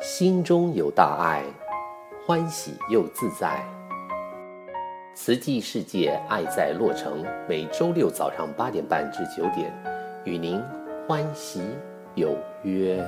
心中有大爱，欢喜又自在。慈济世界爱在洛城，每周六早上八点半至九点，与您欢喜有约。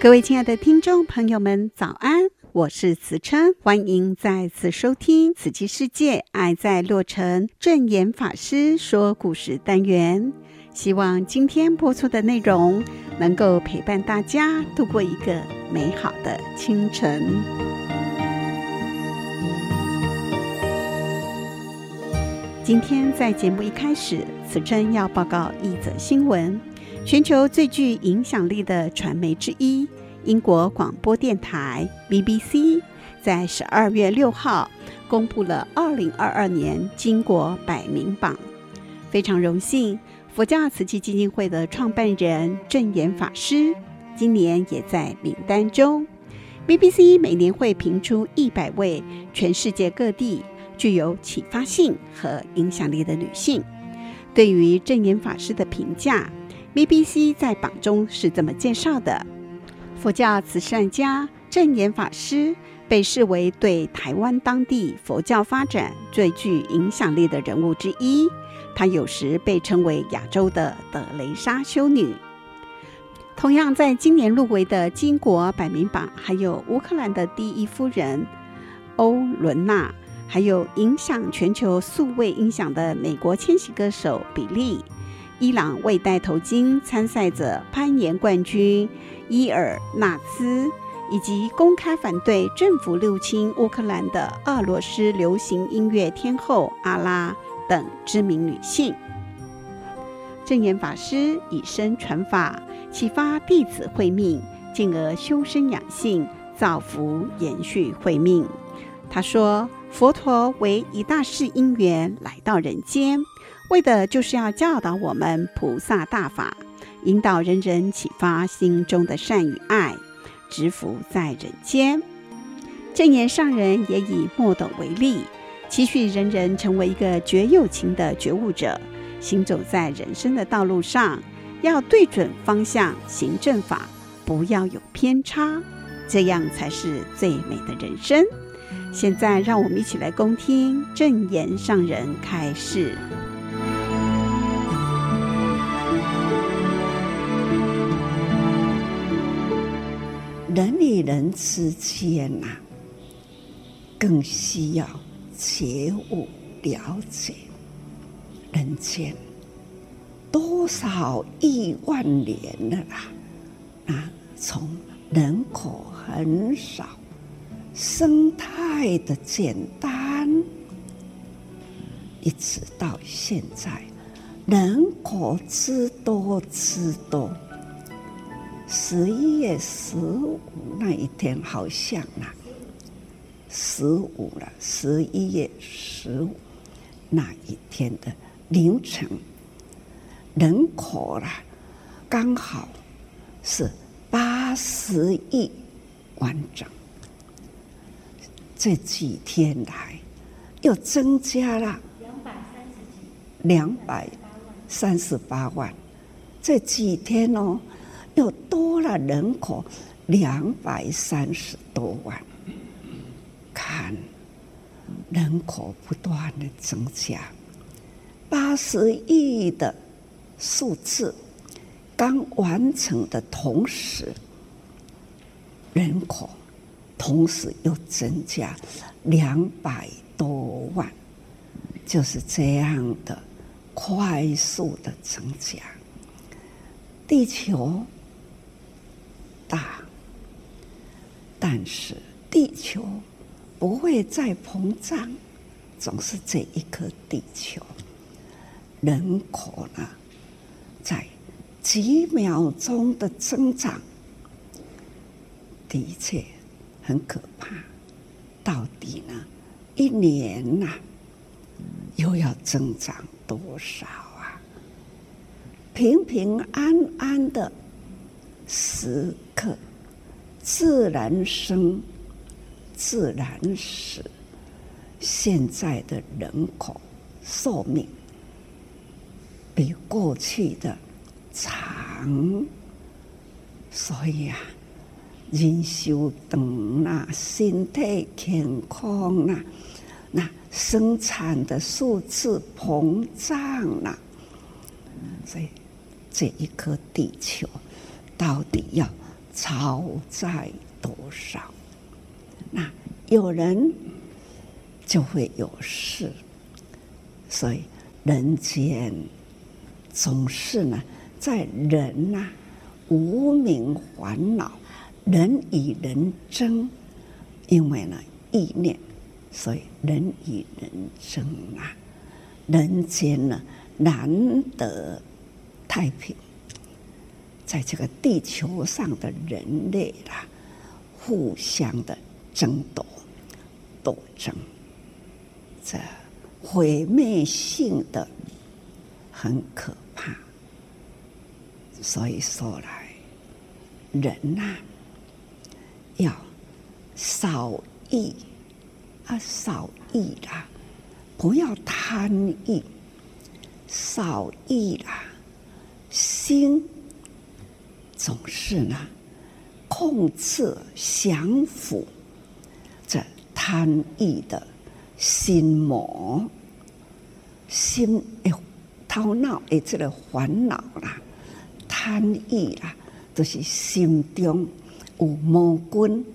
各位亲爱的听众朋友们，早安！我是慈琛，欢迎再次收听《慈济世界爱在洛城》正言法师说故事单元。希望今天播出的内容能够陪伴大家度过一个美好的清晨。今天在节目一开始，慈琛要报告一则新闻。全球最具影响力的传媒之一，英国广播电台 BBC，在十二月六号公布了二零二二年经国百名榜。非常荣幸，佛教慈济基金会的创办人证严法师今年也在名单中。BBC 每年会评出一百位全世界各地具有启发性和影响力的女性。对于证严法师的评价。BBC 在榜中是这么介绍的：佛教慈善家证严法师被视为对台湾当地佛教发展最具影响力的人物之一。她有时被称为亚洲的德蕾莎修女。同样在今年入围的金国百名榜，还有乌克兰的第一夫人欧伦娜，还有影响全球数位音响的美国千禧歌手比利。伊朗未戴头巾参赛者攀岩冠军伊尔纳兹，以及公开反对政府入侵乌克兰的俄罗斯流行音乐天后阿拉等知名女性。证严法师以身传法，启发弟子慧命，进而修身养性，造福延续慧命。他说：“佛陀为一大事因缘来到人间。”为的就是要教导我们菩萨大法，引导人人启发心中的善与爱，植福在人间。正言上人也以墨斗为例，期许人人成为一个觉有情的觉悟者，行走在人生的道路上，要对准方向行正法，不要有偏差，这样才是最美的人生。现在，让我们一起来恭听正言上人开示。人之间呐、啊，更需要觉悟了解人间多少亿万年了啦！啊，从人口很少、生态的简单，一直到现在人口之多之多。十一月十五那一天，好像啊，十五了。十一月十五那一天的凌晨，人口啦，刚好是八十亿完整。这几天来，又增加了两百三十八万。这几天哦。又多了人口两百三十多万，看人口不断的增加，八十亿的数字刚完成的同时，人口同时又增加两百多万，就是这样的快速的增加，地球。大，但是地球不会再膨胀，总是这一颗地球，人口呢，在几秒钟的增长，的确很可怕。到底呢，一年呐，又要增长多少啊？平平安安的。时刻，自然生，自然死，现在的人口寿命比过去的长，所以啊，人寿长啊，身体健康啦，那生产的数字膨胀啦，所以这一颗地球到底要超载多少？那有人。就会有事，所以人间总是呢，在人呐、无明烦恼，人与人争，因为呢意念，所以人与人争啊，人间呢难得太平，在这个地球上的人类啦，互相的争夺斗争。这毁灭性的很可怕，所以说来，人呐、要少欲啊，少欲啦，不要贪欲，少欲啦，心总是呢控制降服这贪欲的。心魔、心诶，头脑诶，这个烦恼啦、贪欲啦，都、就是心中有魔君，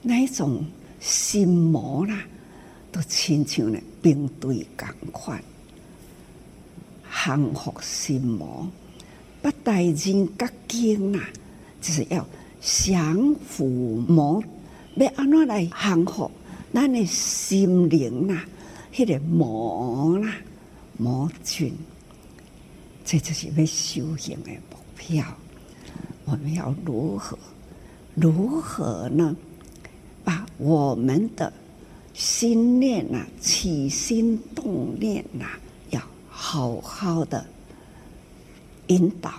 那一种心魔啦，都亲像呢兵队共款，降服心魔，不带人格经啊，就是要降服魔，要安怎来降服？咱的心灵啊，迄个魔啦，魔君，这就是要修行的目标。我们要如何，如何呢？把我们的心念呐、啊，起心动念呐、啊，要好好的引导，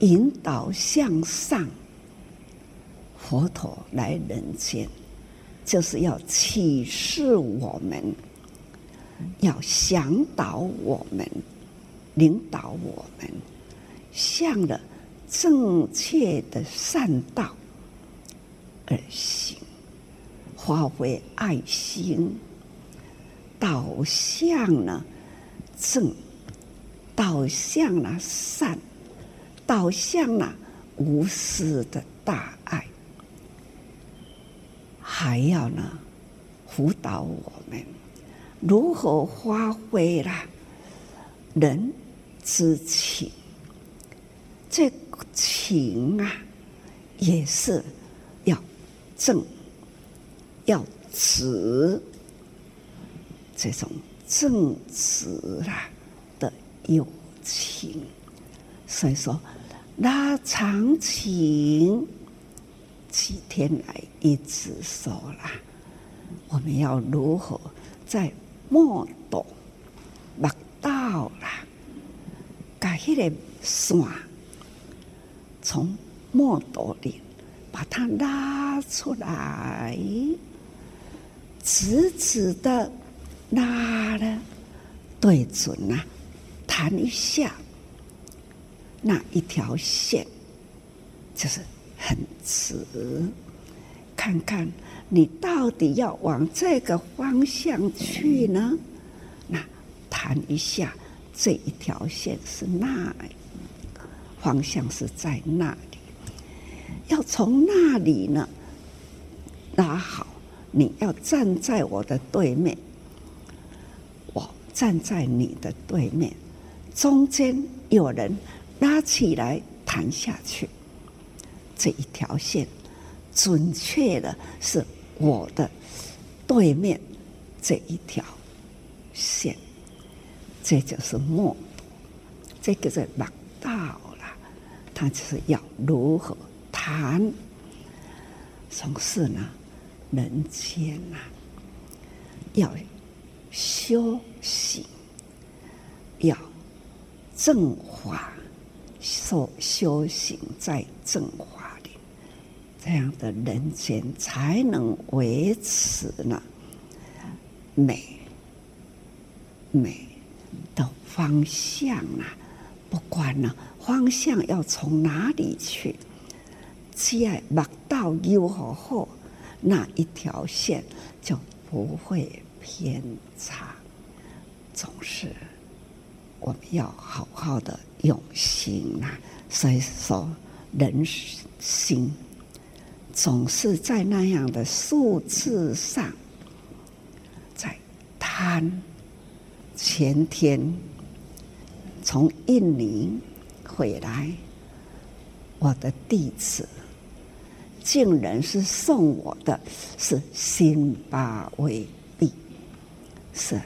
引导向上。佛陀来人间。就是要启示我们，要向导我们，领导我们，向着正确的善道而行，发挥爱心，导向了正，导向了善，导向了无私的大爱。还要呢，辅导我们如何发挥了人之情，这情啊，也是要正，要直，这种正直啦友情。所以说，拉长情。几天来一直说了，我们要如何在默读、默到了，把那个线从默读里把它拉出来，直直的拉了，对准了，弹一下，那一条线就是。很直，看看你到底要往这个方向去呢？那弹一下，这一条线是那，方向是在那里，要从那里呢拉好。你要站在我的对面，我站在你的对面，中间有人拉起来弹下去。这一条线，准确的是我的对面这一条线，这就是默读，这个是默到了，他就是要如何谈？从事呢，人间呐、要修行，要正法，修修行在正法里。这样的人间才能维持呢美美的方向啊，不管呢方向要从哪里去，只要目到有好好，那一条线就不会偏差。总是我们要好好的用心啊，所以说人心总是在那样的数字上在。贪前天从印尼回来，我的弟子竟然是送我的是辛巴威币，是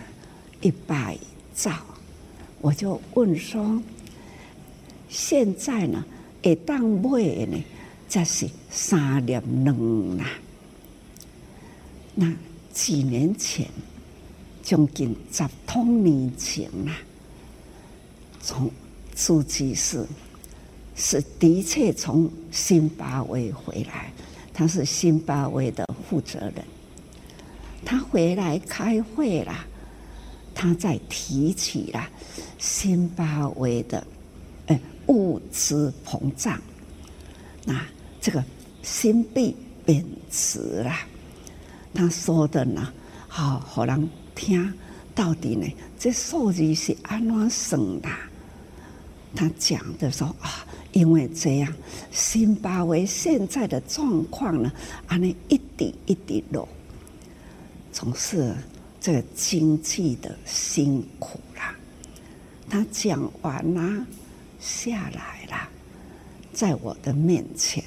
一百兆。我就问说：现在呢，一当买呢，这是三点两啦。那几年前。将近十多年前啦，从朱吉士是的确从新巴威回来，他是新巴威的负责人。他回来开会啦，他在提起了辛巴威的呃物资膨胀，那这个新币贬值了，他说的呢，好好让。听到底呢？这数据是安怎算的？他讲的说啊，因为这样，辛巴威现在的状况呢，安尼一滴一滴落，总是这个经济的辛苦啦。他讲完啦，下来了，在我的面前，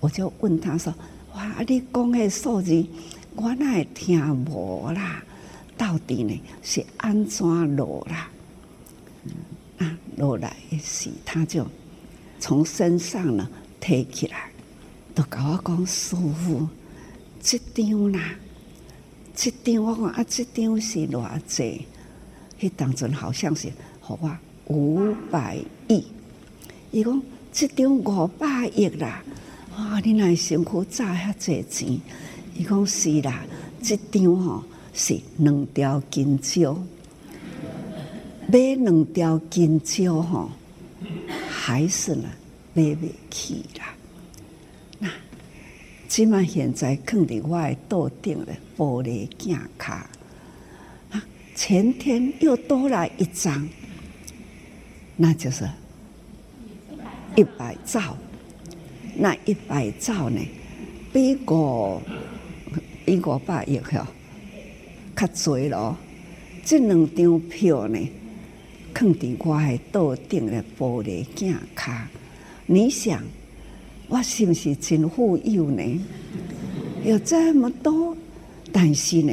我就问他说：“哇，你讲的数字，我哪会听无啦？”到底呢是安怎落啦？啊，落来一时他就从身上呢提起来，都跟我讲师父，这张啦，这张我讲啊，这张是偌济？迄当阵好像是好吧，五百亿。伊讲这张五百亿啦，哇！你那辛苦赚遐济钱？伊讲是啦，这张吼。是两条金蕉，买两条金蕉吼，还是呢买不起啦。那起码现在放在我的桌顶的玻璃镜卡，啊，前天又多了一张，那就是一百兆。那一百兆呢，比过比过百亿哦。较侪咯，这两张票呢，放伫我的桌顶的玻璃镜卡。你想，我是不是真富有呢？有这么多，但是呢，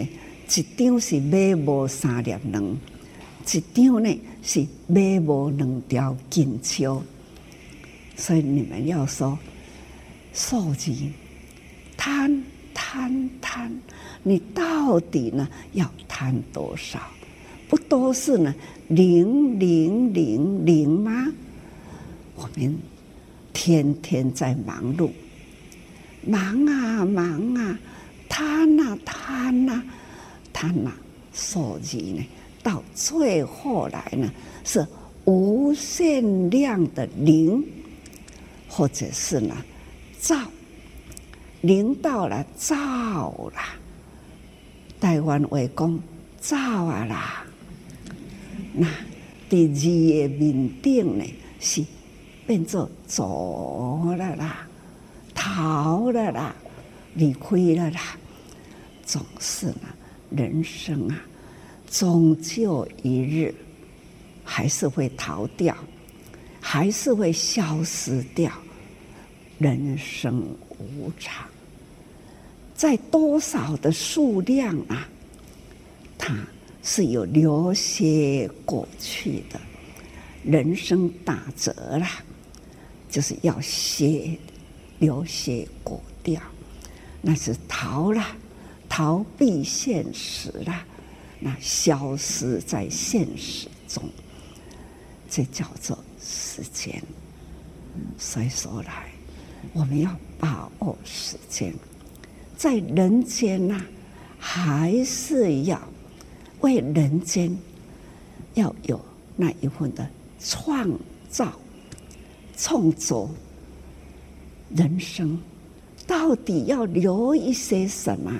一张是买无三粒卵，一张呢是买无两条金蕉。所以你们要说，数字贪贪贪。你到底呢要贪多少？不都是呢零零零零吗？我们天天在忙碌，忙啊忙啊，贪啊贪啊贪啊，所以呢，到最后来呢是无限量的零，或者是呢造，零到了造啦。台湾话讲造啊啦，那第二个面顶呢是变做走了啦，逃了啦，离开了啦，总是呢，人生啊，终究一日还是会逃掉，还是会消失掉，人生无常。在多少的数量啊，它是有流血过去的，人生打折啦，就是要血流血过掉，那是逃了，逃避现实了，那消失在现实中，这叫做时间。所以说来，我们要把握时间。在人间呐、还是要为人间要有那一份的创造、创作。人生到底要留一些什么？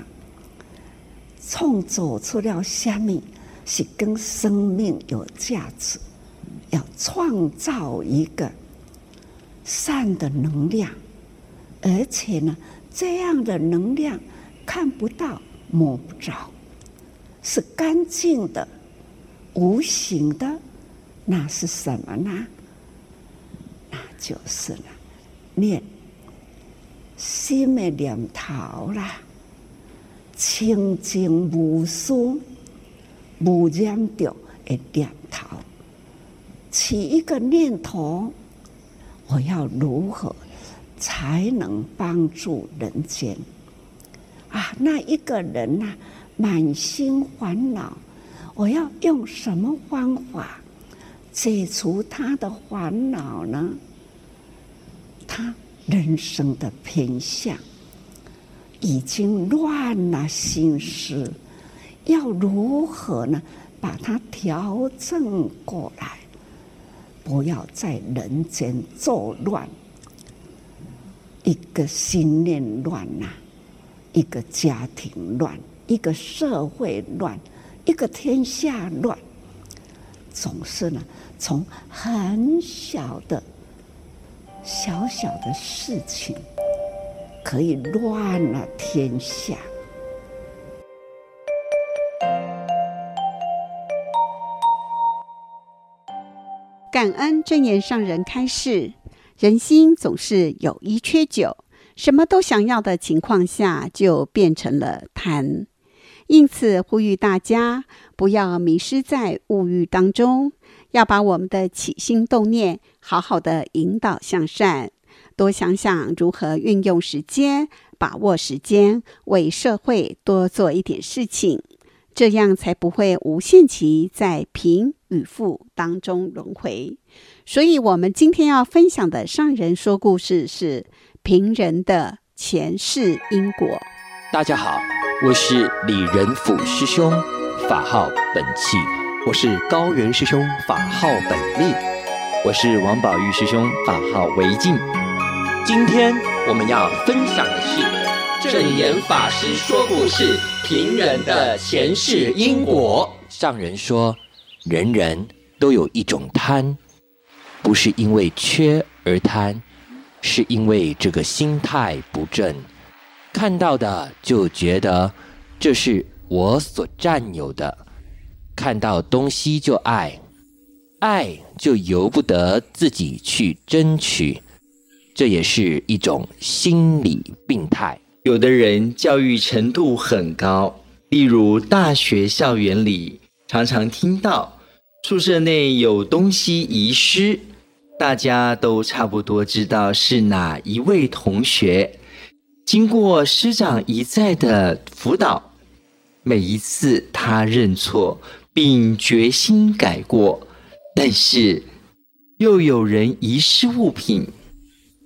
创造出了什么是跟生命有价值？要创造一个善的能量，而且呢，这样的能量看不到、摸不着，是干净的、无形的，那是什么呢？就是了，念。心的念头啦，清净无私、无染着的念头，起一个念头，我要如何才能帮助人间？啊，那一个人呐、满心烦恼，我要用什么方法解除他的烦恼呢？他。人生的偏向已经乱了心思，要如何呢？把它调整过来，不要在人间作乱。一个心念乱呐，一个家庭乱，一个社会乱，一个天下乱，总是呢，从很小的。小小的事情可以乱了天下。感恩正言上人开示：人心总是有一缺九，什么都想要的情况下，就变成了贪。因此，呼吁大家不要迷失在物欲当中。要把我们的起心动念好好的引导向善，多想想如何运用时间，把握时间，为社会多做一点事情，这样才不会无限期在贫与富当中轮回。所以，我们今天要分享的上人说故事是贫人的前世因果。大家好，我是李仁甫师兄，法号本气。我是高原师兄，法号本立；我是王宝玉师兄，法号为净。今天我们要分享的是证言法师说故事：贫人的前世因果。上人说，人人都有一种贪，不是因为缺而贪，是因为这个心态不正，看到的就觉得这是我所占有的。看到东西就爱，爱就由不得自己去争取，这也是一种心理病态。有的人教育程度很高，例如大学校园里常常听到宿舍内有东西遗失，大家都差不多知道是哪一位同学。经过师长一再的辅导，每一次他认错。并决心改过，但是又有人遗失物品，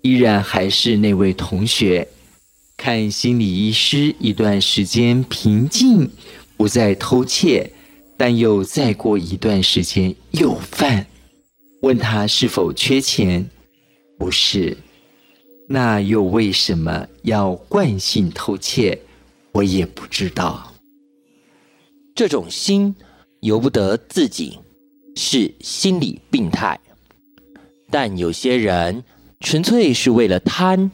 依然还是那位同学。看心理医师一段时间平静，不再偷窃，但又再过一段时间又犯。问他是否缺钱？不是。那又为什么要惯性偷窃？我也不知道。这种心。由不得自己，是心理病态。但有些人纯粹是为了贪，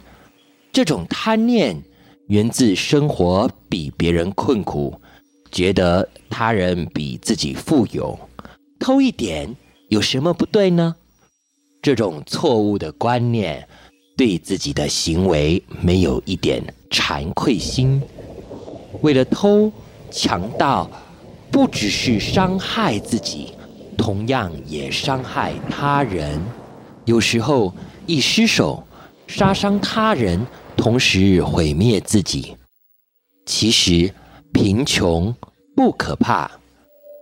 这种贪念源自生活比别人困苦，觉得他人比自己富有，偷一点有什么不对呢？这种错误的观念，对自己的行为没有一点惭愧心，为了偷强盗。不只是伤害自己，同样也伤害他人。有时候一失手，杀伤他人，同时毁灭自己。其实贫穷不可怕，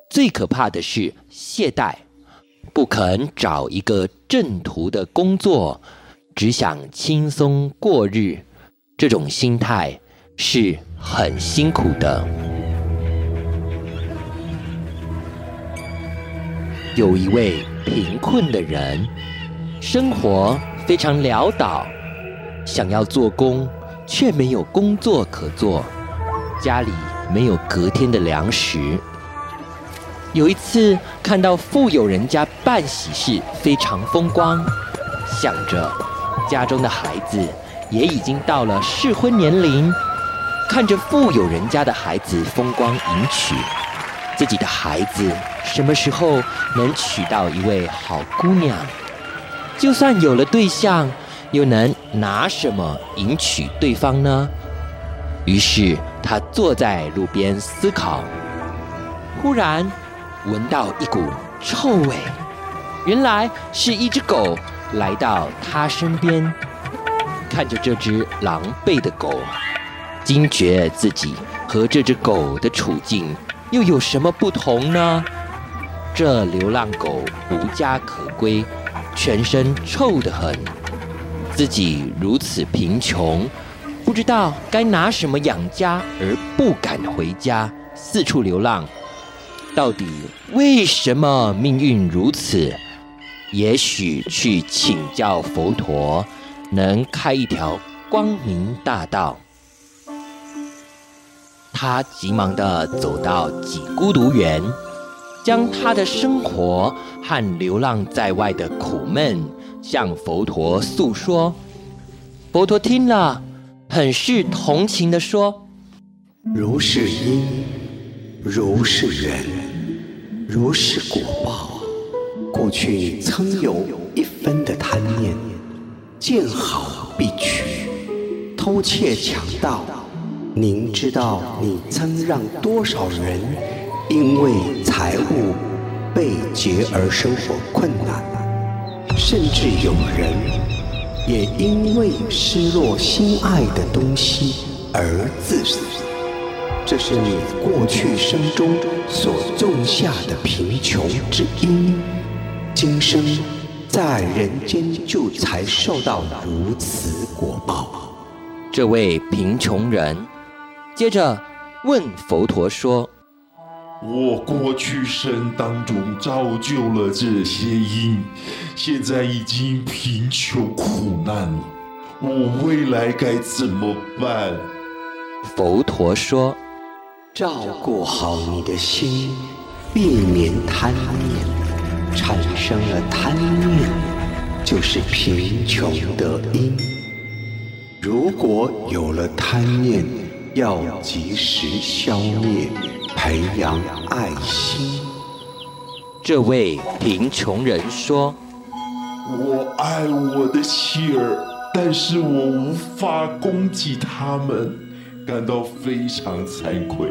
最可怕的是懈怠，不肯找一个正途的工作，只想轻松过日。这种心态是很辛苦的。有一位贫困的人，生活非常潦倒，想要做工，却没有工作可做，家里没有隔天的粮食。有一次看到富有人家办喜事，非常风光，想着家中的孩子也已经到了适婚年龄，看着富有人家的孩子风光迎娶。自己的孩子什么时候能娶到一位好姑娘？就算有了对象，又能拿什么迎娶对方呢？于是他坐在路边思考，忽然闻到一股臭味，原来是一只狗来到他身边，看着这只狼狈的狗，惊觉自己和这只狗的处境。又有什么不同呢？这流浪狗无家可归，全身臭得很，自己如此贫穷，不知道该拿什么养家，而不敢回家，四处流浪。到底为什么命运如此？也许去请教佛陀，能开一条光明大道。他急忙地走到几孤独园，将他的生活和流浪在外的苦闷向佛陀诉说。佛陀听了，很是同情地说：“如是因，如是缘，如是果报。过去曾有一分的贪念，见好必取，偷窃强盗。”您知道你曾让多少人因为财物被劫而生活困难，甚至有人也因为失落心爱的东西而自死。这是你过去生中所种下的贫穷之因，今生在人间就才受到如此果报。这位贫穷人。接着问佛陀说：“我过去生当中造就了这些因，现在已经贫穷苦难了，我未来该怎么办？”佛陀说：“照顾好你的心，避免贪念。产生了贪念，就是贫穷的因。如果有了贪念，要及时消灭，培养爱心。这位贫穷人说：“我爱我的妻儿，但是我无法供给他们，感到非常惭愧。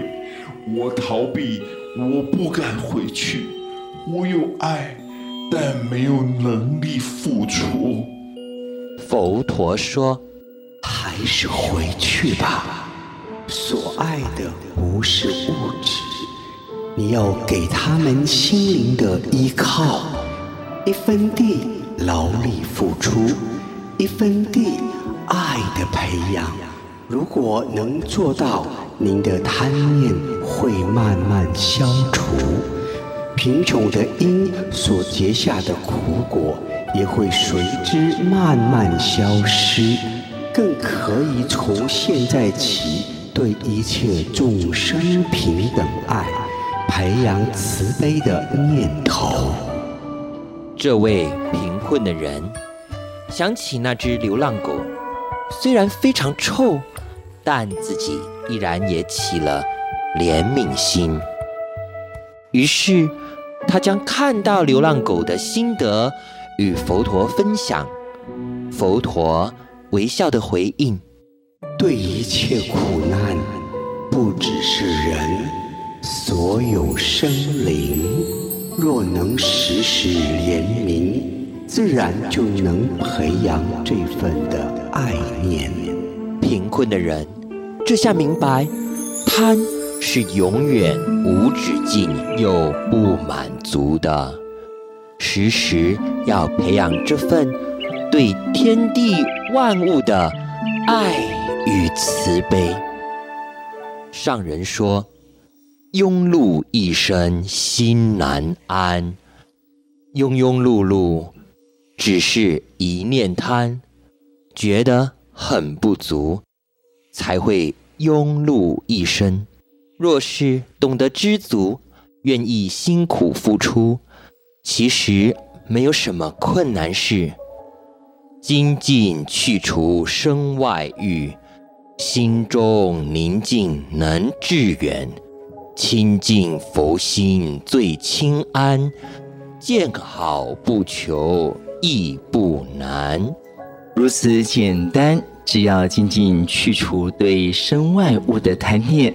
我逃避，我不敢回去。我有爱，但没有能力付出。”佛陀说：“还是回去吧。”所爱的不是物质，你要给他们心灵的依靠。一分地劳力付出，一分地爱的培养。如果能做到，您的贪念会慢慢消除，贫穷的因所结下的苦果也会随之慢慢消失，更可以从现在起。对一切众生平等爱，培养慈悲的念头。这位贫困的人想起那只流浪狗，虽然非常臭，但自己依然也起了怜悯心。于是，他将看到流浪狗的心得与佛陀分享。佛陀微笑的回应。对一切苦难，不只是人，所有生灵，若能时时怜悯，自然就能培养这份的爱念。贫困的人这下明白，贪是永远无止境又不满足的，时时要培养这份对天地万物的爱。与慈悲。上人说：“庸碌一生心难安，庸庸碌碌，只是一念贪，觉得很不足，才会庸碌一生。若是懂得知足，愿意辛苦付出，其实没有什么困难事。精进去除身外欲，心中宁静能致远。清净佛心最清安，见好不求亦不难。如此简单，只要精进去除对身外物的贪念，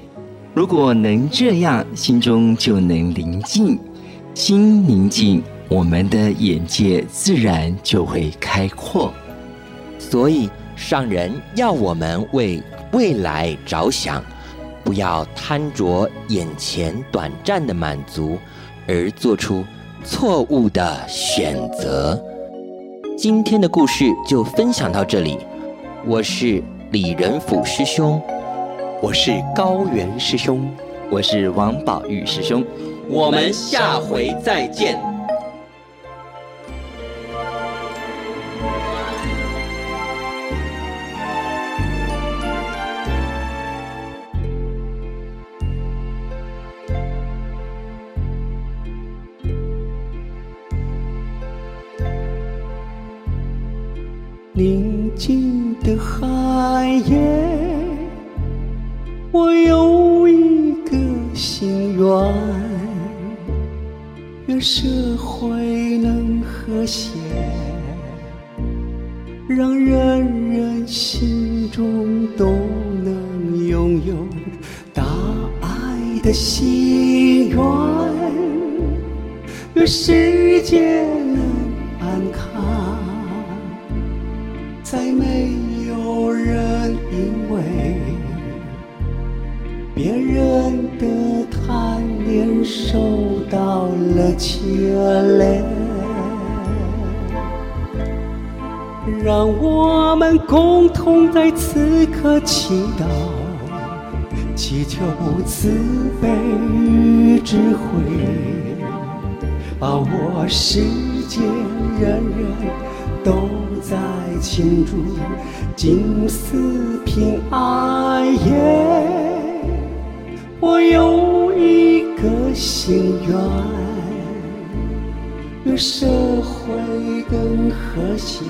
如果能这样，心中就能宁静。心宁静，我们的眼界自然就会开阔。所以上人要我们为未来着想。不要贪着眼前短暂的满足，而做出错误的选择。今天的故事就分享到这里，我是李仁甫师兄，我是高原师兄，我是王宝玉师兄，我们下回再见。宁静的海耶，社会能和谐，让人人心中都能拥有大爱的心愿，愿世共同在此刻祈祷，祈求慈悲与智慧，把握世间人人都在庆祝金丝平安夜，我有一个心愿，愿社会更和谐，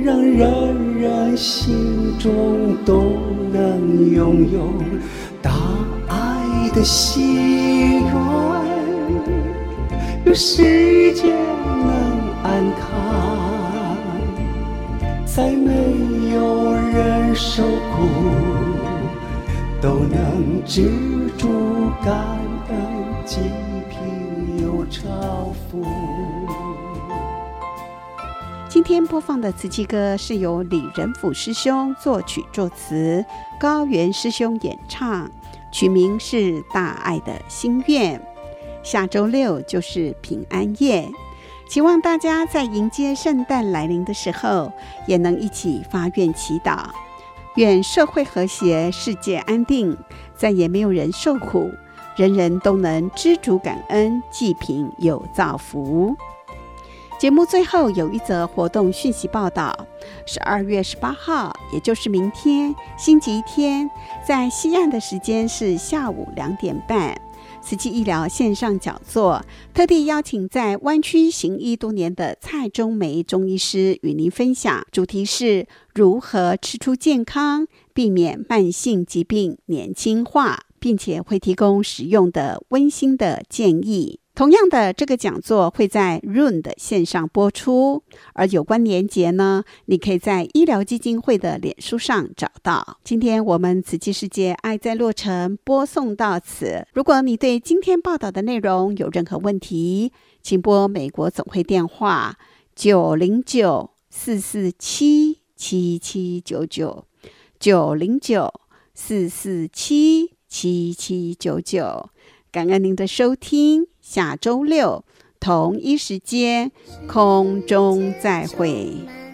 让人人心中都能拥有大爱的心愿，愿世界能安康，再没有人受苦，都能知足感恩，济贫又超富。今天播放的慈济歌是由李仁甫师兄作曲作词，高原师兄演唱，曲名是《大爱的心愿》。下周六就是平安夜。期望大家在迎接圣诞来临的时候，也能一起发愿祈祷，愿社会和谐，世界安定，再也没有人受苦，人人都能知足感恩，济贫有造福。节目最后有一则活动讯息报道：十二月十八号，也就是明天，星期天，在西岸的时间是下午两点半。慈济医疗线上讲座，特地邀请在湾区行医多年的蔡中梅中医师与您分享，主题是如何吃出健康，避免慢性疾病年轻化，并且会提供实用的温馨的建议。同样的，这个讲座会在 Room 的线上播出，而有关连结呢，你可以在医疗基金会的脸书上找到。今天我们慈济世界爱在洛城播送到此。如果你对今天报道的内容有任何问题，请拨美国总会电话九零九四四七七七九九九零九四四七七七九九。感恩您的收听。下周六同一时间空中再会。